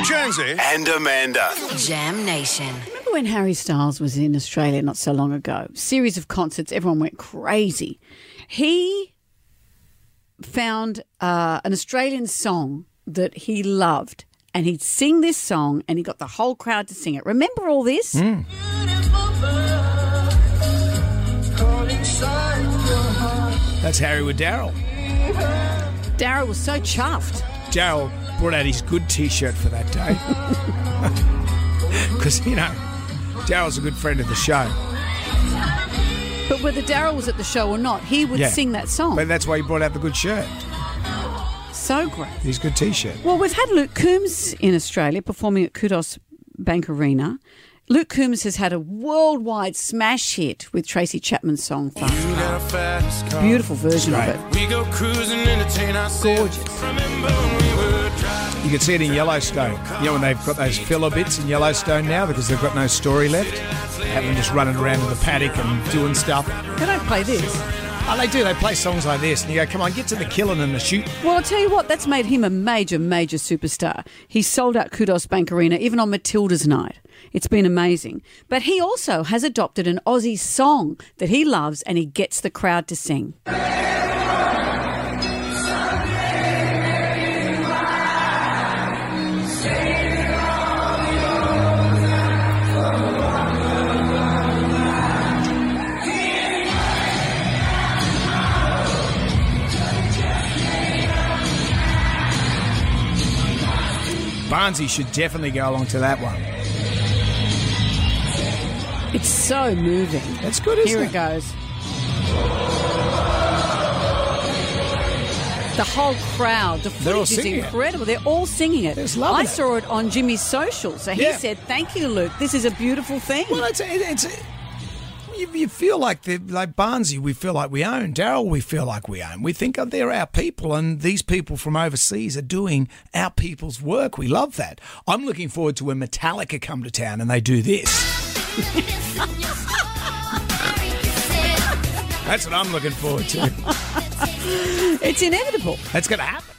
Jonesy and Amanda. Jam Nation. Remember when Harry Styles was in Australia not so long ago? Series of concerts, everyone went crazy. He found uh, an Australian song that he loved, and he'd sing this song, and he got the whole crowd to sing it. Remember all this? That's Harry with Daryl. Daryl was so chuffed. Daryl brought out his good T-shirt for that day because you know Daryl's a good friend of the show. But whether Daryl was at the show or not, he would Yeah. sing that song. But that's why he brought out the good shirt, so great. his good T-shirt. Well, we've had Luke Combs in Australia performing at Qudos Bank Arena. Luke Combs has had a worldwide smash hit with Tracy Chapman's song Fast. Car." Beautiful version of it. We go cruising, entertain ourselves. Gorgeous. We driving. You can see it in Yellowstone. You know when they've got those filler bits in Yellowstone now because they've got no story left. Have them just running around in the paddock and doing stuff. They don't play this. Oh, they do. They play songs like this, and you go, "Come on, get to the killing and the shoot." Well, I'll tell you what, that's made him a major, major superstar. He sold out Qudos Bank Arena, even on Matilda's night. It's been amazing. But he also has adopted an Aussie song that he loves and he gets the crowd to sing. Barnsey should definitely go along to that one. It's so moving. That's good, isn't Here it? it goes. The whole crowd, the footage is singing it. incredible. They're all singing it. I saw it on Jimmy's social, so he Yeah. said, "Thank you, Luke. This is a beautiful thing." Well, it's it's. You, you feel like they like Barnsey, we feel like we own. Daryl, we feel like we own. We think they're our people, and these people from overseas are doing our people's work. We love that. I'm looking forward to when Metallica come to town and they do this. That's what I'm looking forward to. it's inevitable. That's going to happen.